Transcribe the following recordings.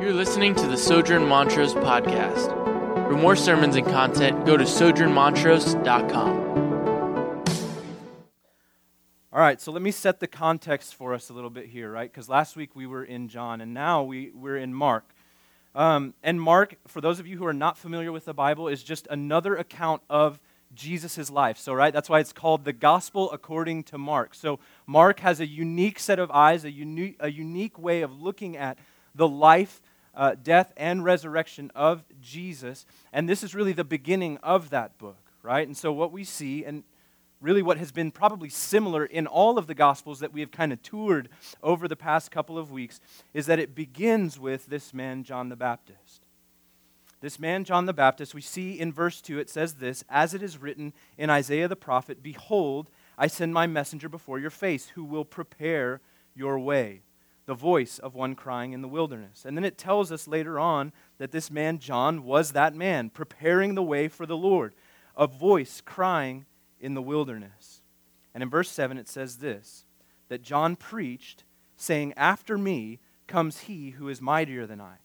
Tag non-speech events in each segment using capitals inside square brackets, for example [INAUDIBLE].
You're listening to the Sojourn Montrose podcast. For more sermons and content, go to sojournmontrose.com. All right, so let me set the context for us a little bit here, right? Because last week we were in John, and now we, we're in Mark. Um, and Mark, for those of you who are not familiar with the Bible, is just another account of Jesus' life. So, right, that's why it's called the Gospel according to Mark. So, Mark has a unique set of eyes, a unique, a unique way of looking at the life, uh, death, and resurrection of Jesus. And this is really the beginning of that book, right? And so, what we see, and really what has been probably similar in all of the Gospels that we have kind of toured over the past couple of weeks, is that it begins with this man, John the Baptist. This man, John the Baptist, we see in verse 2, it says this As it is written in Isaiah the prophet, Behold, I send my messenger before your face, who will prepare your way, the voice of one crying in the wilderness. And then it tells us later on that this man, John, was that man, preparing the way for the Lord, a voice crying in the wilderness. And in verse 7, it says this that John preached, saying, After me comes he who is mightier than I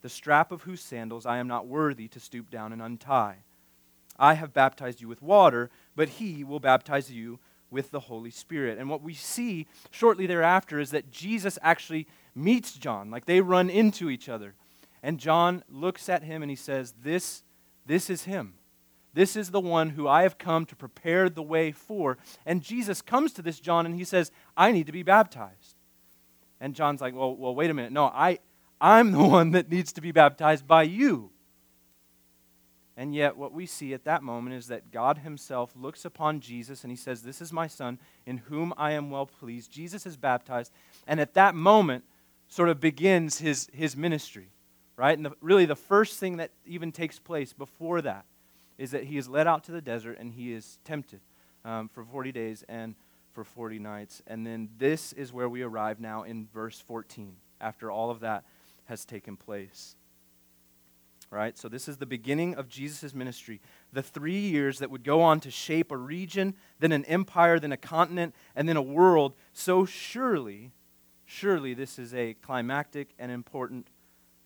the strap of whose sandals I am not worthy to stoop down and untie. I have baptized you with water, but he will baptize you with the Holy Spirit. And what we see shortly thereafter is that Jesus actually meets John, like they run into each other. And John looks at him and he says, This, this is him. This is the one who I have come to prepare the way for. And Jesus comes to this John and he says, I need to be baptized. And John's like, Well, well wait a minute. No, I, I'm the [LAUGHS] one that needs to be baptized by you. And yet, what we see at that moment is that God Himself looks upon Jesus and He says, This is my Son in whom I am well pleased. Jesus is baptized. And at that moment, sort of begins His, his ministry, right? And the, really, the first thing that even takes place before that is that He is led out to the desert and He is tempted um, for 40 days and for 40 nights. And then this is where we arrive now in verse 14 after all of that has taken place. Right? So, this is the beginning of Jesus' ministry. The three years that would go on to shape a region, then an empire, then a continent, and then a world. So, surely, surely this is a climactic and important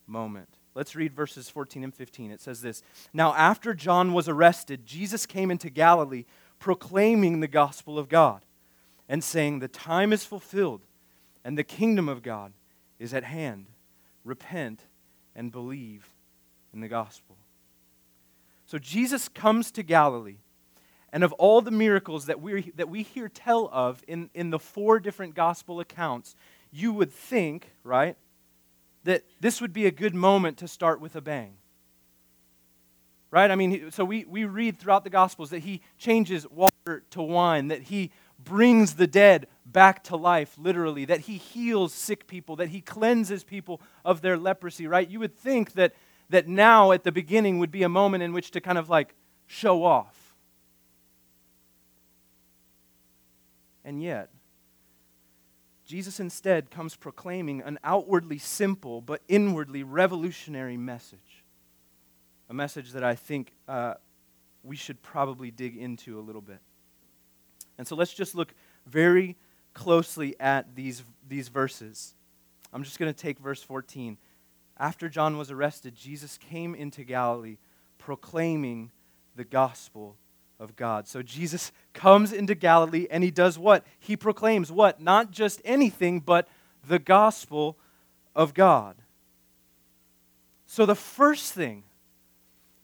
moment. Let's read verses 14 and 15. It says this Now, after John was arrested, Jesus came into Galilee proclaiming the gospel of God and saying, The time is fulfilled and the kingdom of God is at hand repent, and believe in the gospel. So Jesus comes to Galilee, and of all the miracles that, we that we hear tell of in, in the four different gospel accounts, you would think, right, that this would be a good moment to start with a bang. Right? I mean, so we, we read throughout the Gospels that he changes water to wine, that he brings the dead back to life, literally, that he heals sick people, that he cleanses people of their leprosy, right? You would think that, that now at the beginning would be a moment in which to kind of like show off. And yet, Jesus instead comes proclaiming an outwardly simple but inwardly revolutionary message. A message that I think uh, we should probably dig into a little bit. And so let's just look very closely at these, these verses. I'm just going to take verse 14. After John was arrested, Jesus came into Galilee proclaiming the gospel of God. So Jesus comes into Galilee and he does what? He proclaims what? Not just anything, but the gospel of God. So the first thing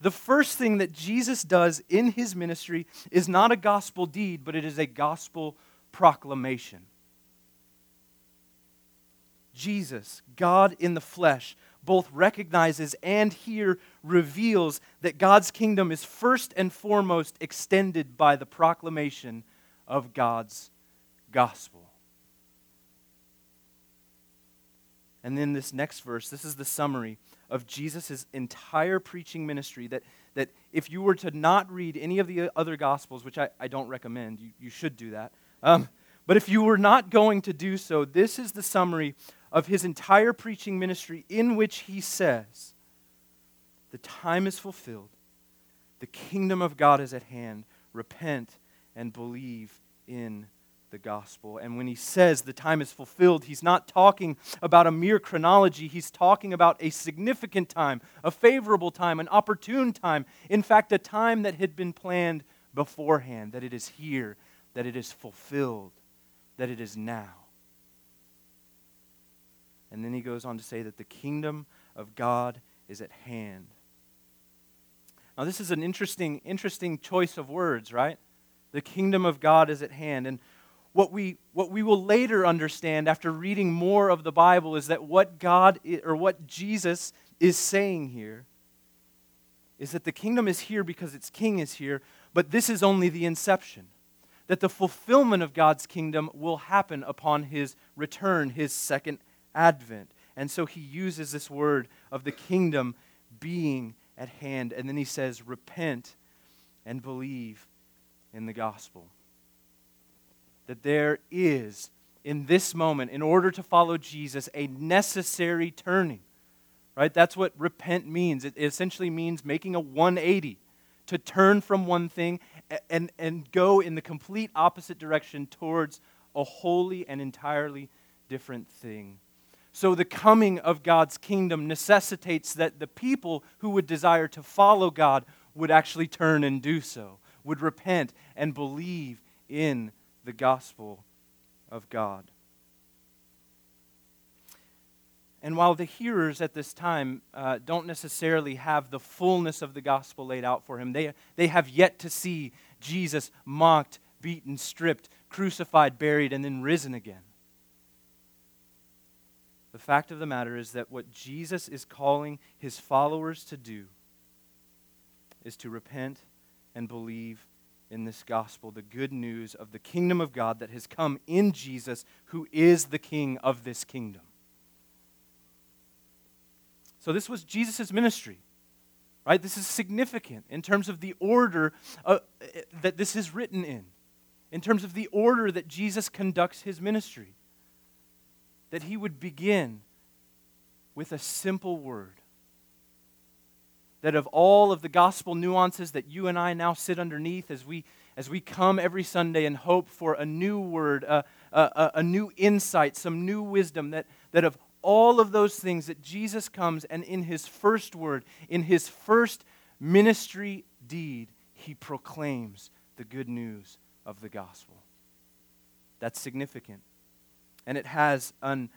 the first thing that Jesus does in his ministry is not a gospel deed, but it is a gospel proclamation. Jesus, God in the flesh, both recognizes and here reveals that God's kingdom is first and foremost extended by the proclamation of God's gospel. And then this next verse, this is the summary of Jesus' entire preaching ministry. That, that if you were to not read any of the other Gospels, which I, I don't recommend, you, you should do that. Um, but if you were not going to do so, this is the summary of his entire preaching ministry, in which he says, The time is fulfilled, the kingdom of God is at hand. Repent and believe in the gospel. And when he says the time is fulfilled, he's not talking about a mere chronology. He's talking about a significant time, a favorable time, an opportune time. In fact, a time that had been planned beforehand, that it is here, that it is fulfilled, that it is now. And then he goes on to say that the kingdom of God is at hand. Now, this is an interesting, interesting choice of words, right? The kingdom of God is at hand. And what we, what we will later understand after reading more of the Bible is that what God or what Jesus is saying here is that the kingdom is here because its king is here, but this is only the inception. That the fulfillment of God's kingdom will happen upon his return, his second advent. And so he uses this word of the kingdom being at hand. And then he says, Repent and believe in the gospel that there is, in this moment, in order to follow Jesus, a necessary turning. Right? That's what repent means. It essentially means making a 180 to turn from one thing and, and go in the complete opposite direction towards a wholly and entirely different thing. So, the coming of God's kingdom necessitates that the people who would desire to follow God would actually turn and do so, would repent and believe in the gospel of God. And while the hearers at this time uh, don't necessarily have the fullness of the gospel laid out for him, they, they have yet to see Jesus mocked, beaten, stripped, crucified, buried, and then risen again. The fact of the matter is that what Jesus is calling his followers to do is to repent and believe in this gospel the good news of the kingdom of God that has come in Jesus, who is the king of this kingdom. So, this was Jesus' ministry, right? This is significant in terms of the order uh, that this is written in, in terms of the order that Jesus conducts his ministry. That he would begin with a simple word that of all of the gospel nuances that you and I now sit underneath as we, as we come every Sunday and hope for a new word, a, a, a new insight, some new wisdom, that, that of all of those things that Jesus comes and in his first word, in his first ministry deed, he proclaims the good news of the gospel. That's significant. And it has an,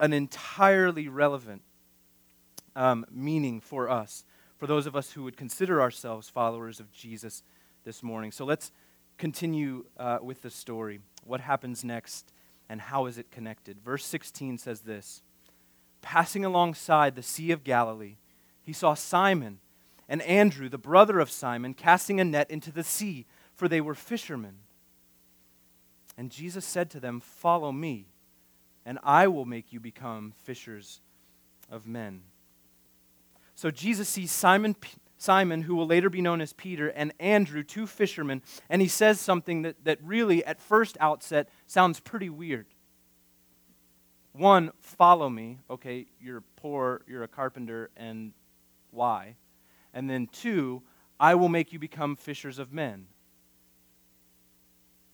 an entirely relevant um, meaning for us, for those of us who would consider ourselves followers of Jesus this morning. So let's continue uh, with the story. What happens next, and how is it connected? Verse 16 says this Passing alongside the Sea of Galilee, he saw Simon and Andrew, the brother of Simon, casting a net into the sea, for they were fishermen. And Jesus said to them, Follow me, and I will make you become fishers of men. So Jesus sees Simon, Simon, who will later be known as Peter, and Andrew, two fishermen, and he says something that, that really, at first outset, sounds pretty weird. One, follow me. Okay, you're poor, you're a carpenter, and why? And then two, I will make you become fishers of men.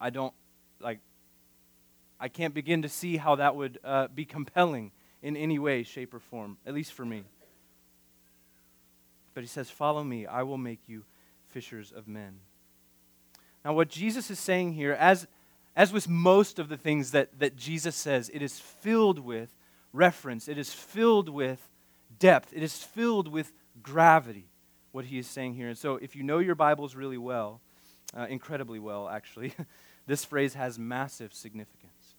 I don't, like, I can't begin to see how that would uh, be compelling in any way, shape, or form, at least for me. But he says, Follow me, I will make you fishers of men. Now, what Jesus is saying here, as, as with most of the things that, that Jesus says, it is filled with reference, it is filled with depth, it is filled with gravity, what he is saying here. And so, if you know your Bibles really well, uh, incredibly well, actually, [LAUGHS] this phrase has massive significance.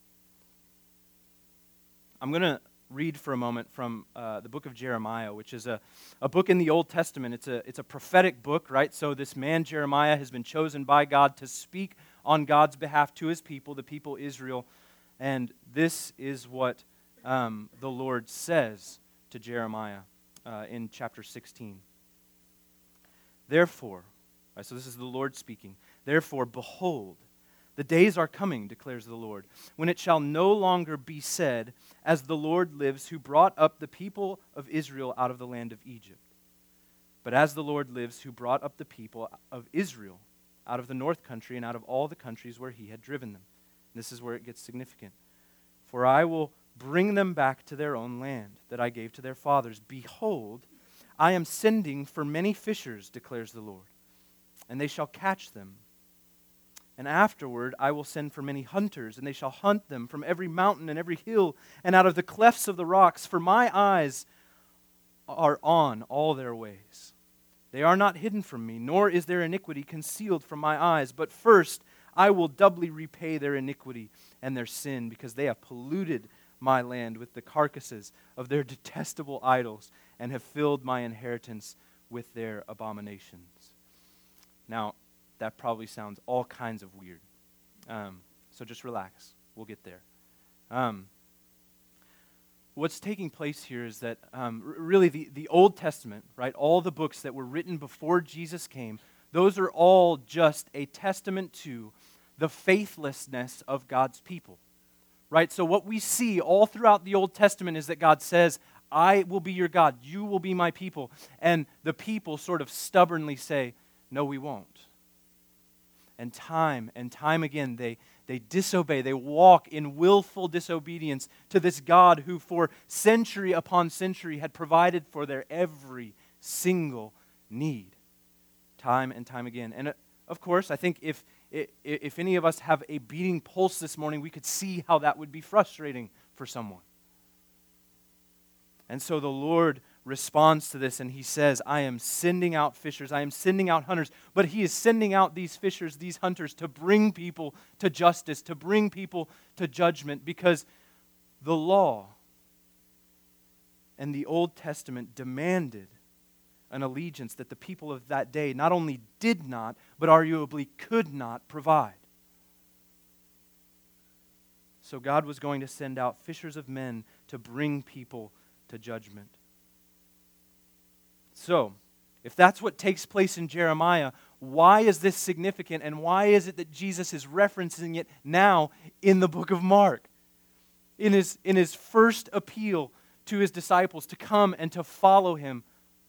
I'm going to read for a moment from uh, the book of Jeremiah, which is a, a book in the Old Testament. It's a, it's a prophetic book, right? So, this man, Jeremiah, has been chosen by God to speak on God's behalf to his people, the people Israel. And this is what um, the Lord says to Jeremiah uh, in chapter 16. Therefore, right, so this is the Lord speaking. Therefore, behold, the days are coming, declares the Lord, when it shall no longer be said, As the Lord lives, who brought up the people of Israel out of the land of Egypt. But as the Lord lives, who brought up the people of Israel out of the north country and out of all the countries where he had driven them, This is where it gets significant. For I will bring them back to their own land that I gave to their fathers. Behold, I am sending for many fishers, declares the Lord, and they shall catch them. And afterward I will send for many hunters, and they shall hunt them from every mountain and every hill, and out of the clefts of the rocks, for my eyes are on all their ways. They are not hidden from me, nor is their iniquity concealed from my eyes. But first I will doubly repay their iniquity and their sin, because they have polluted my land with the carcasses of their [LAUGHS] detestable idols and have filled my inheritance with their abominations. Now, that probably sounds all kinds of weird. Um, so just relax. We'll get there. Um, what's taking place here is that um, r- really the, the Old Testament, right, all the books that were written before Jesus came, those are all just a testament to the faithlessness of God's people right? So, what we see all throughout the Old Testament is that God says, I will be your God, you will be my people. And the people sort of stubbornly say, No, we won't. And time and time again, they, they disobey. They walk in willful disobedience to this God who, for century upon century, had provided for their every single need. Time and time again. And uh, of course, I think if, if any of us have a beating pulse this morning, we could see how that would be frustrating for someone. And so the Lord responds to this and he says, I am sending out fishers, I am sending out hunters. But he is sending out these fishers, these hunters, to bring people to justice, to bring people to judgment, because the law and the Old Testament demanded an allegiance that the people of that day not only did not, but arguably could not provide. So God was going to send out fishers of men to bring people to judgment. So, if that's what takes place in Jeremiah, why is this significant and why is it that Jesus is referencing it now in the book of Mark? In his, in his first appeal to his disciples to come and to follow him.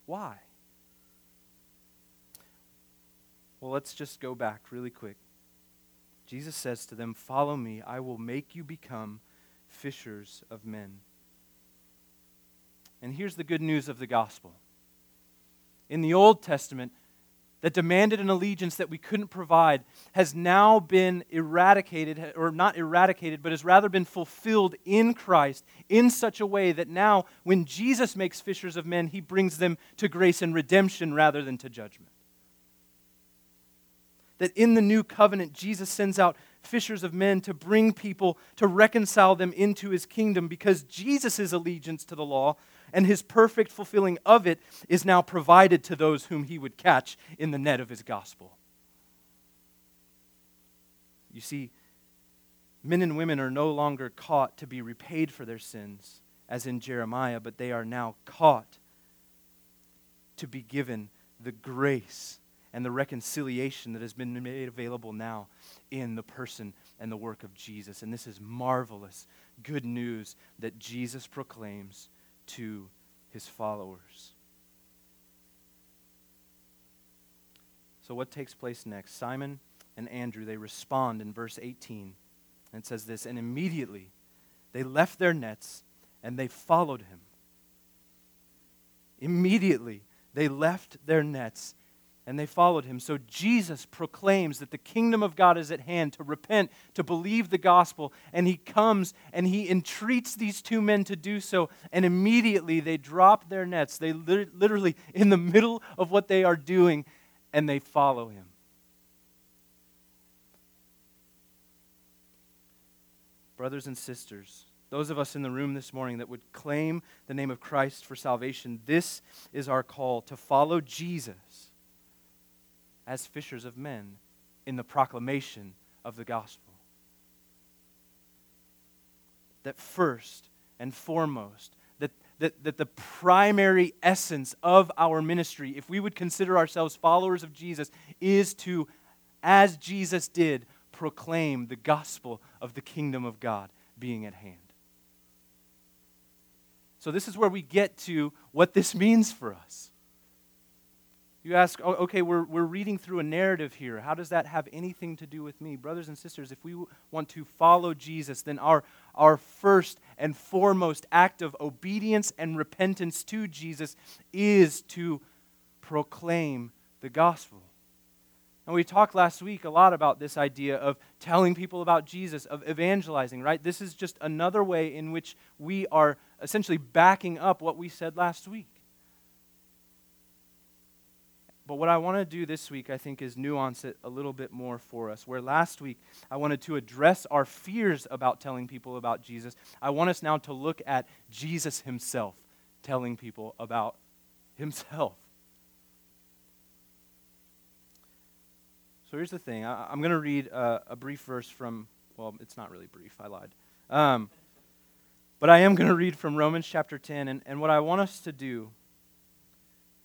Why? Well, let's just go back really quick. Jesus says to them, Follow me, I will make you become fishers of men. And here's the good news of the gospel. In the Old Testament, that demanded an allegiance that we couldn't provide has now been eradicated, or not eradicated, but has rather been fulfilled in Christ in such a way that now, when Jesus makes fishers of men, he brings them to grace and redemption rather than to judgment. That in the new covenant, Jesus sends out fishers of men to bring people to reconcile them into his kingdom because Jesus' allegiance to the law and his perfect fulfilling of it is now provided to those whom he would catch in the net of his gospel. You see, men and women are no longer caught to be repaid for their sins, as in Jeremiah, but they are now caught to be given the grace and the reconciliation that has been made available now in the person and the work of Jesus. And this is marvelous, good news that Jesus proclaims to his followers. So, what takes place next? Simon and Andrew, they respond in verse 18. And it says this And immediately they left their nets and they followed him. Immediately they left their nets and they followed him. So Jesus proclaims that the kingdom of God is at hand to repent, to believe the gospel, and he comes and he entreats these two men to do so, and immediately they drop their nets. They literally, in the middle of what they are doing, and they follow him. Brothers and sisters, those of us in the room this morning that would claim the name of Christ for salvation, this is our call to follow Jesus as fishers of men in the proclamation of the gospel. That first and foremost, that, that, that the primary essence of our ministry, if we would consider ourselves followers of Jesus, is to, as Jesus did, proclaim the gospel of the kingdom of God being at hand. So, this is where we get to what this means for us. You ask, oh, okay, we're, we're reading through a narrative here. How does that have anything to do with me? Brothers and sisters, if we want to follow Jesus, then our, our first and foremost act of obedience and repentance to Jesus is to proclaim the gospel. And we talked last week a lot about this idea of telling people about Jesus, of evangelizing, right? This is just another way in which we are essentially backing up what we said last week. But what I want to do this week, I think, is nuance it a little bit more for us. Where last week I wanted to address our fears about telling people about Jesus, I want us now to look at Jesus himself telling people about himself. So here's the thing I, am going to read a, a, brief verse from, well, it's not really brief, I lied. Um, but I am going to read from Romans chapter 10. And, and what I want us to do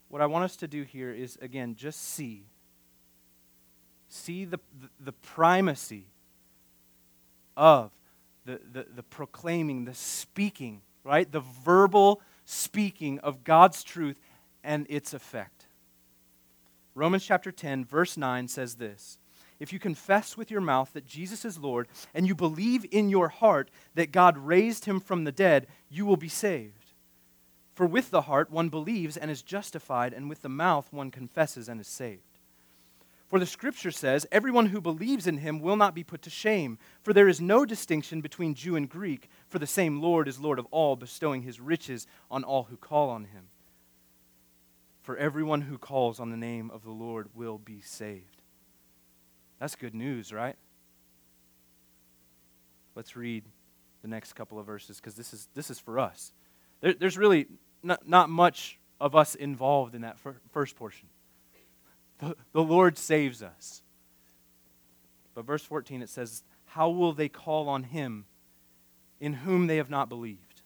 what I want us to do here is, again, just see. See the, the, the primacy of the, the, the proclaiming, the speaking, right? The verbal speaking of God's truth and its effect. Romans chapter 10, verse 9 says this If you confess with your mouth that Jesus is Lord and you believe in your heart that God raised him from the dead, you will be saved. For with the heart one believes and is justified, and with the mouth one confesses and is saved. For the scripture says, Everyone who believes in him will not be put to shame, for there is no distinction between Jew and Greek, for the same Lord is Lord of all, bestowing his riches on all who call on him. For everyone who calls on the name of the Lord will be saved. That's good news, right? Let's read the next couple of verses because this is, this is for us. There, there's really not, not much of us involved in that fir- first portion. The, the Lord saves us. But verse 14 it says, How will they call on him in whom they have not believed?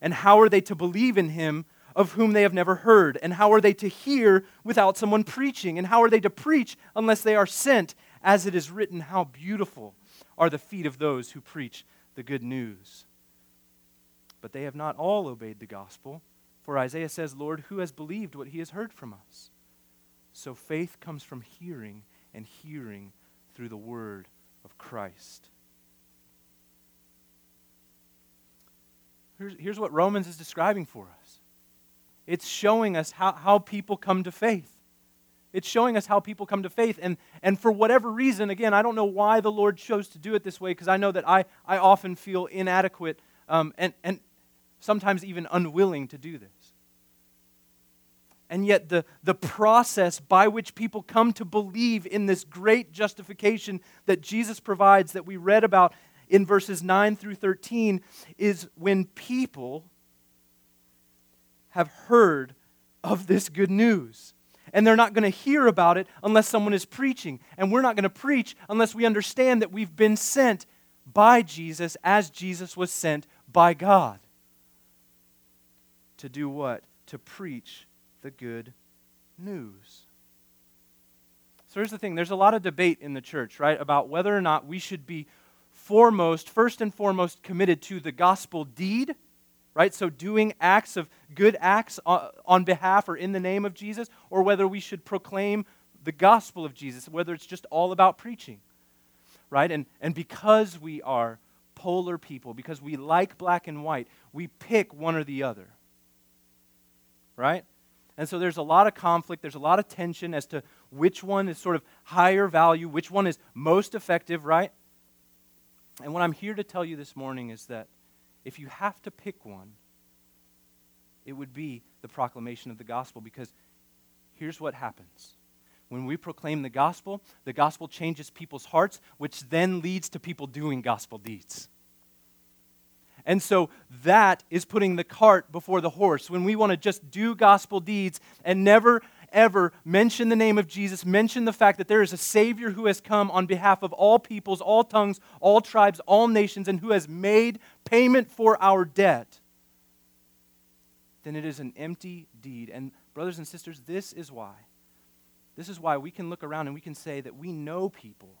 And how are they to believe in him of whom they have never heard? And how are they to hear without someone preaching? And how are they to preach unless they are sent? As it is written, How beautiful are the feet of those who preach the good news but they have not all obeyed the gospel. For Isaiah says, Lord, who has believed what he has heard from us? So faith comes from hearing, and hearing through the word of Christ. Here's, here's what Romans is describing for us it's showing us how, how people come to faith. It's showing us how people come to faith. And, and for whatever reason, again, I don't know why the Lord chose to do it this way because I know that I, I often feel inadequate um, and, and, sometimes even unwilling to do this. And yet, the, the process by which people come to believe in this great justification that Jesus provides, that we read about in verses 9 through 13, is when people have heard of this good news. And they're not going to hear about it unless someone is preaching. And we're not going to preach unless we understand that we've been sent by Jesus as Jesus was sent by God to do what? To preach the good news. So here's the thing there's a lot of debate in the church, right, about whether or not we should be foremost, first and foremost, committed to the gospel deed, right? So doing acts of good acts uh, on behalf or in the name of Jesus, or whether we should proclaim the gospel of Jesus, whether it's just all about preaching, right? And, and because we are polar people, because we like black and white, we pick one or the other right? And so there's a lot of conflict, there's a lot of tension as to which one is sort of higher value, which one is most effective, right? And what I'm here to tell you this morning is that if you have to pick one, it would be the proclamation of the gospel because here's what happens. When we proclaim the gospel, the gospel changes people's hearts, which then leads to people doing gospel deeds. And so that is putting the cart before the horse. When we want to just do gospel deeds and never, ever mention the name of Jesus, mention the fact that there is a Savior who has come on behalf of all peoples, all tongues, all tribes, all nations, and who has made payment for our debt, then it is an empty deed. And, brothers and sisters, this is why. This is why we can look around and we can say that we know people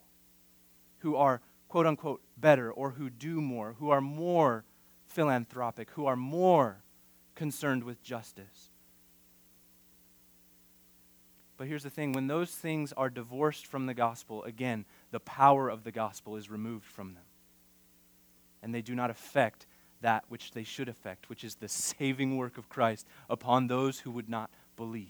who are quote unquote better or who do more, who are more philanthropic, who are more concerned with justice. But here's the thing when those things are divorced from the gospel, again, the power of the gospel is removed from them. And they do not affect that which they should affect, which is the saving work of Christ upon those who would not believe.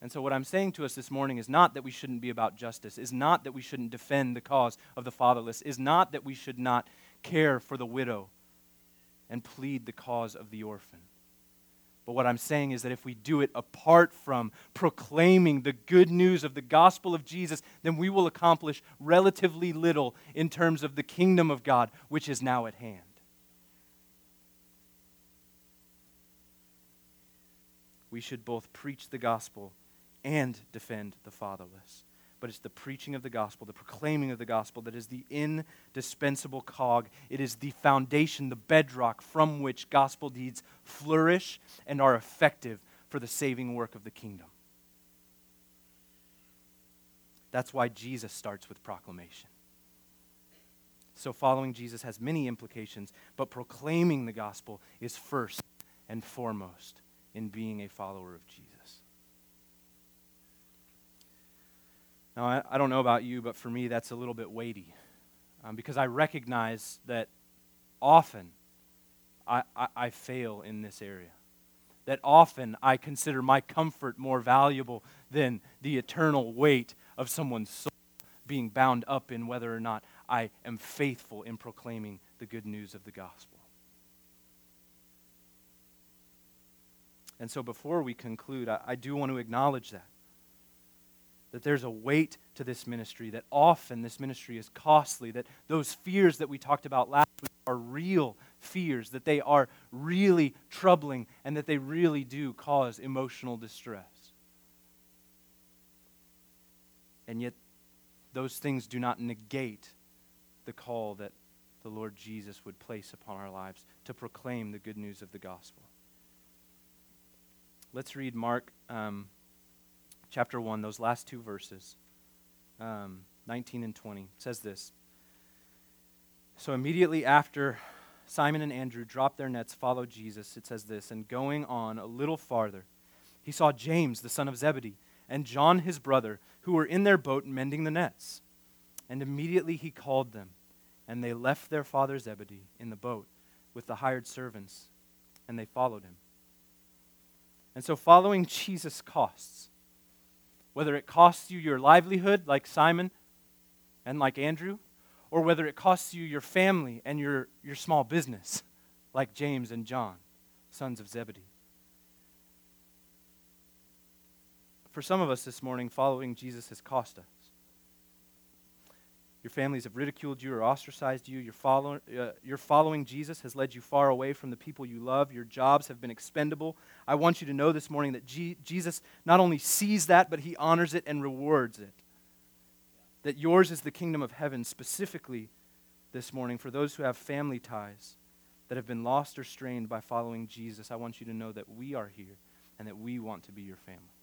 And so, what I'm saying to us this morning is not that we shouldn't be about justice, is not that we shouldn't defend the cause of the fatherless, is not that we should not care for the widow and plead the cause of the orphan. But what I'm saying is that if we do it apart from proclaiming the good news of the gospel of Jesus, then we will accomplish relatively little in terms of the kingdom of God, which is now at hand. We should both preach the gospel and defend the fatherless but it's the preaching of the gospel, the proclaiming of the gospel that is the indispensable cog. It is the foundation, the bedrock from which gospel deeds flourish and are effective for the saving work of the kingdom. That's why Jesus starts with proclamation. So, following Jesus has many implications, but proclaiming the gospel is first and foremost in being a follower of Jesus. Now, I, I don't know about you, but for me, that's a little bit weighty um, because I recognize that often I, I, I fail in this area. That often I consider my comfort more valuable than the eternal weight of someone's soul being bound up in whether or not I am faithful in proclaiming the good news of the gospel. And so before we conclude, I, I do want to acknowledge that that there's a weight to this ministry, that often this ministry is costly, that those fears that we talked about last week are real fears, that they are really troubling, and that they really do cause emotional distress. And yet, those things do not negate the call that the Lord Jesus would place upon our lives to proclaim the good news of the gospel. Let's read Mark. Um, chapter 1, those last two verses, um, 19 and 20, says this. So immediately after Simon and Andrew dropped their nets, followed Jesus, it says this, and going on a little farther, he saw James, the son of Zebedee, and John his brother, who were in their boat mending the nets. And immediately he called them, and they left their father Zebedee in the boat with the hired servants, and they followed him. And so following Jesus costs whether it costs you your livelihood, like Simon and like Andrew, or whether it costs you your family and your, your small business, like James and John, sons of Zebedee. For some of us this morning, following Jesus has cost us. Your families have ridiculed you or ostracized you. Your, follow, uh, your following Jesus has led you far away from the people you love. Your jobs have been expendable. I want you to know this morning that G- Jesus not only sees that, but he honors it and rewards it. That yours is the kingdom of heaven, specifically this morning for those who have family ties that have been lost or strained by following Jesus. I want you to know that we are here and that we want to be your family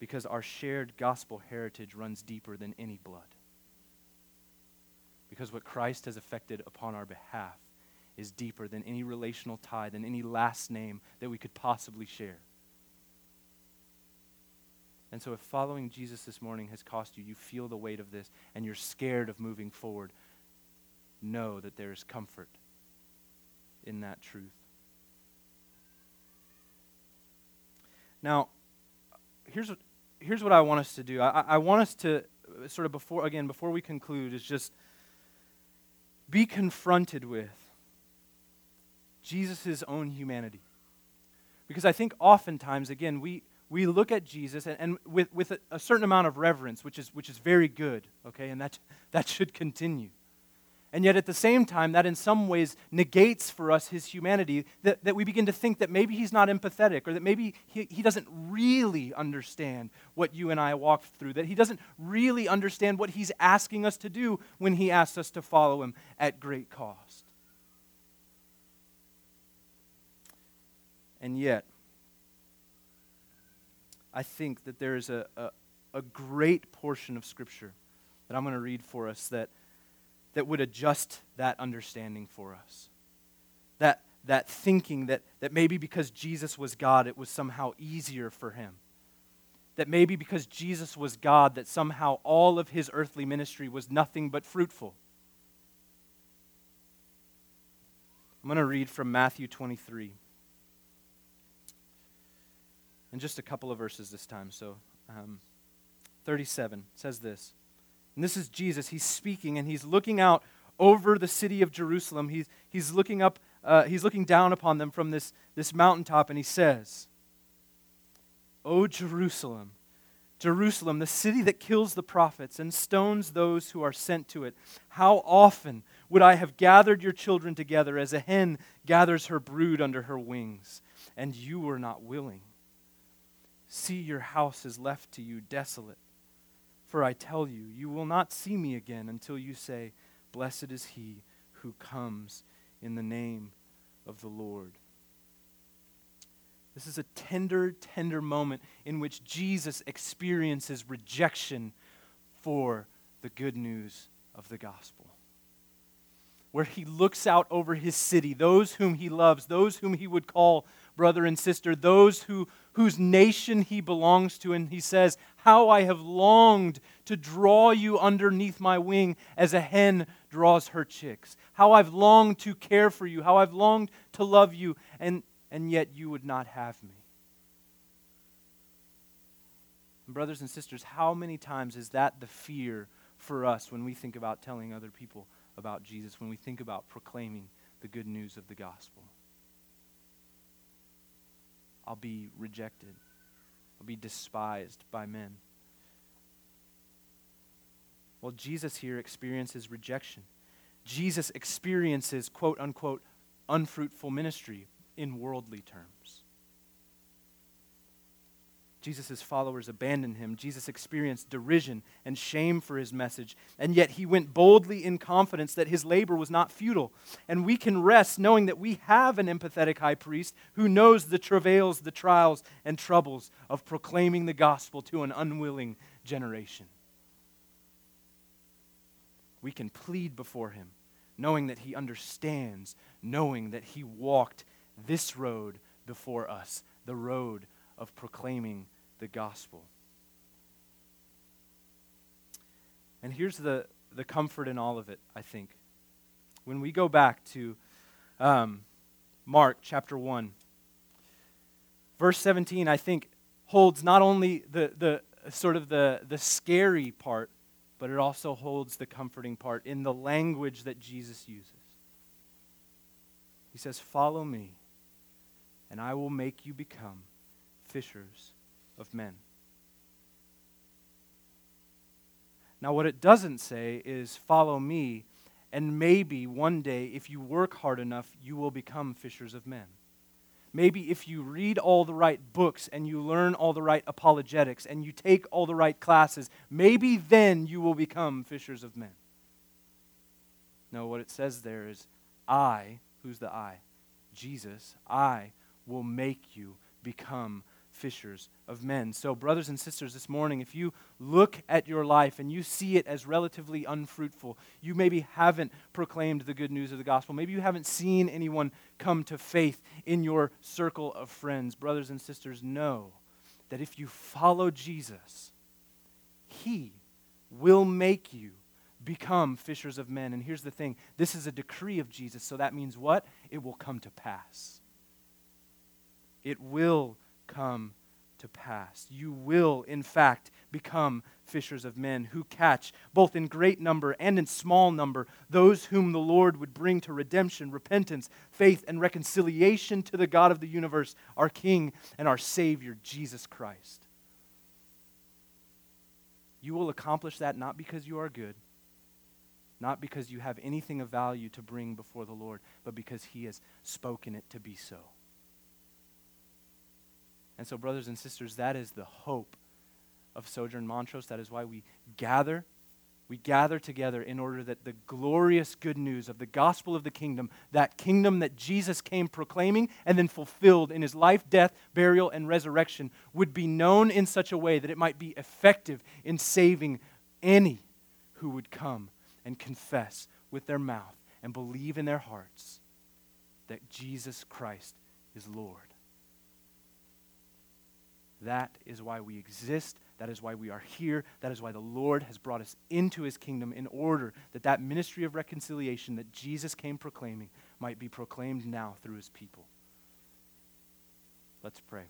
because our shared gospel heritage runs deeper than any blood. Because what Christ has effected upon our behalf is deeper than any relational tie, than any last name that we could possibly share. And so, if following Jesus this morning has cost you, you feel the weight of this, and you're scared of moving forward, know that there is comfort in that truth. Now, here's here's what I want us to do. I, I want us to sort of before, again, before we conclude, is just be confronted with Jesus' own humanity. Because I think oftentimes, again, we, we look at Jesus and, and with, with a, a, certain amount of reverence, which is, which is very good, okay, and that, that should continue. And yet, at the same time, that in some ways negates for us his humanity, that, that we begin to think that maybe he's not empathetic or that maybe he, he doesn't really understand what you and I walked through, that he doesn't really understand what he's asking us to do when he asks us to follow him at great cost. And yet, I think that there is a, a, a great portion of Scripture that I'm going to read for us that that would adjust that understanding for us. That, that thinking that, that maybe because Jesus was God, it was somehow easier for him. That maybe because Jesus was God, that somehow all of his earthly ministry was nothing but fruitful. I'm going to read from Matthew 23. And just a couple of verses this time. So, um, 37 says this. And this is Jesus. He's speaking and he's looking out over the city of Jerusalem. He's, he's looking up, uh, he's looking down upon them from this, this mountaintop, and he says, O Jerusalem, Jerusalem, the city that kills the prophets and stones those who are sent to it, how often would I have gathered your children together as a hen gathers her brood under her wings, and you were not willing? See, your house is left to you desolate. For I tell you, you will not see me again until you say, Blessed is he who comes in the name of the Lord. This is a tender, tender moment in which Jesus experiences rejection for the good news of the gospel where he looks out over his city, those whom he loves, those whom he would call brother and sister, those who, whose nation he belongs to, and he says, How I have longed to draw you underneath my wing as a hen draws her chicks. How I've longed to care for you, how I've longed to love you, and, and yet you would not have me. And brothers and sisters, how many times is that the fear for us when we think about telling other people? about Jesus when we think about proclaiming the good news of the gospel. I'll be rejected, I'll be despised by men. Well, Jesus here experiences rejection. Jesus experiences, quote unquote, unfruitful ministry in worldly terms. Jesus' followers abandoned him. Jesus experienced derision and shame for his message, and yet he went boldly in confidence that his labor was not futile. And we can rest knowing that we have an empathetic high priest who knows the travails, the trials, and troubles of proclaiming the gospel to an unwilling generation. We can plead before him, knowing that he understands, knowing that he walked this road before us, the road of proclaiming the gospel. And here's the, the comfort in all of it, I think. When we go back to um, Mark chapter 1, verse 17, I think, holds not only the, the sort of the, the scary part, but it also holds the comforting part in the language that Jesus uses. He says, Follow me, and I will make you become fishers of men. Now, what it doesn't say is, follow me, and maybe one day, if you work hard enough, you will become fishers of men. Maybe if you read all the right books and you learn all the right apologetics and you take all the right classes, maybe then you will become fishers of men. No, what it says there is, I, who's the I? Jesus, I will make you become fishers of men. So, brothers and sisters, this morning, if you look at your life and you see it as relatively unfruitful, you maybe haven't proclaimed the good news of the gospel, maybe you haven't seen anyone come to faith in your circle of friends, brothers and sisters, know that if you follow Jesus, He will make you become fishers of men. And here's the thing this is a decree of Jesus, so that means what? It will come to pass. It will come to pass. You will, in fact, become fishers of men who catch, both in great number and in small number, those whom the Lord would bring to redemption, repentance, faith, and reconciliation to the God of the universe, our King and our Savior, Jesus Christ. You will accomplish that not because you are good, not because you have anything of value to bring before the Lord, but because He has spoken it to be so. And so, brothers and sisters, that is the hope of Sojourn Montrose. That is why we gather. We gather together in order that the glorious good news of the gospel of the kingdom, that kingdom that Jesus came proclaiming and then fulfilled in his life, death, burial, and resurrection, would be known in such a way that it might be effective in saving any who would come and confess with their mouth and believe in their hearts that Jesus Christ is Lord. That is why we exist. That is why we are here. That is why the Lord has brought us into his kingdom in order that that ministry of reconciliation that Jesus came proclaiming might be proclaimed now through his people. Let's pray.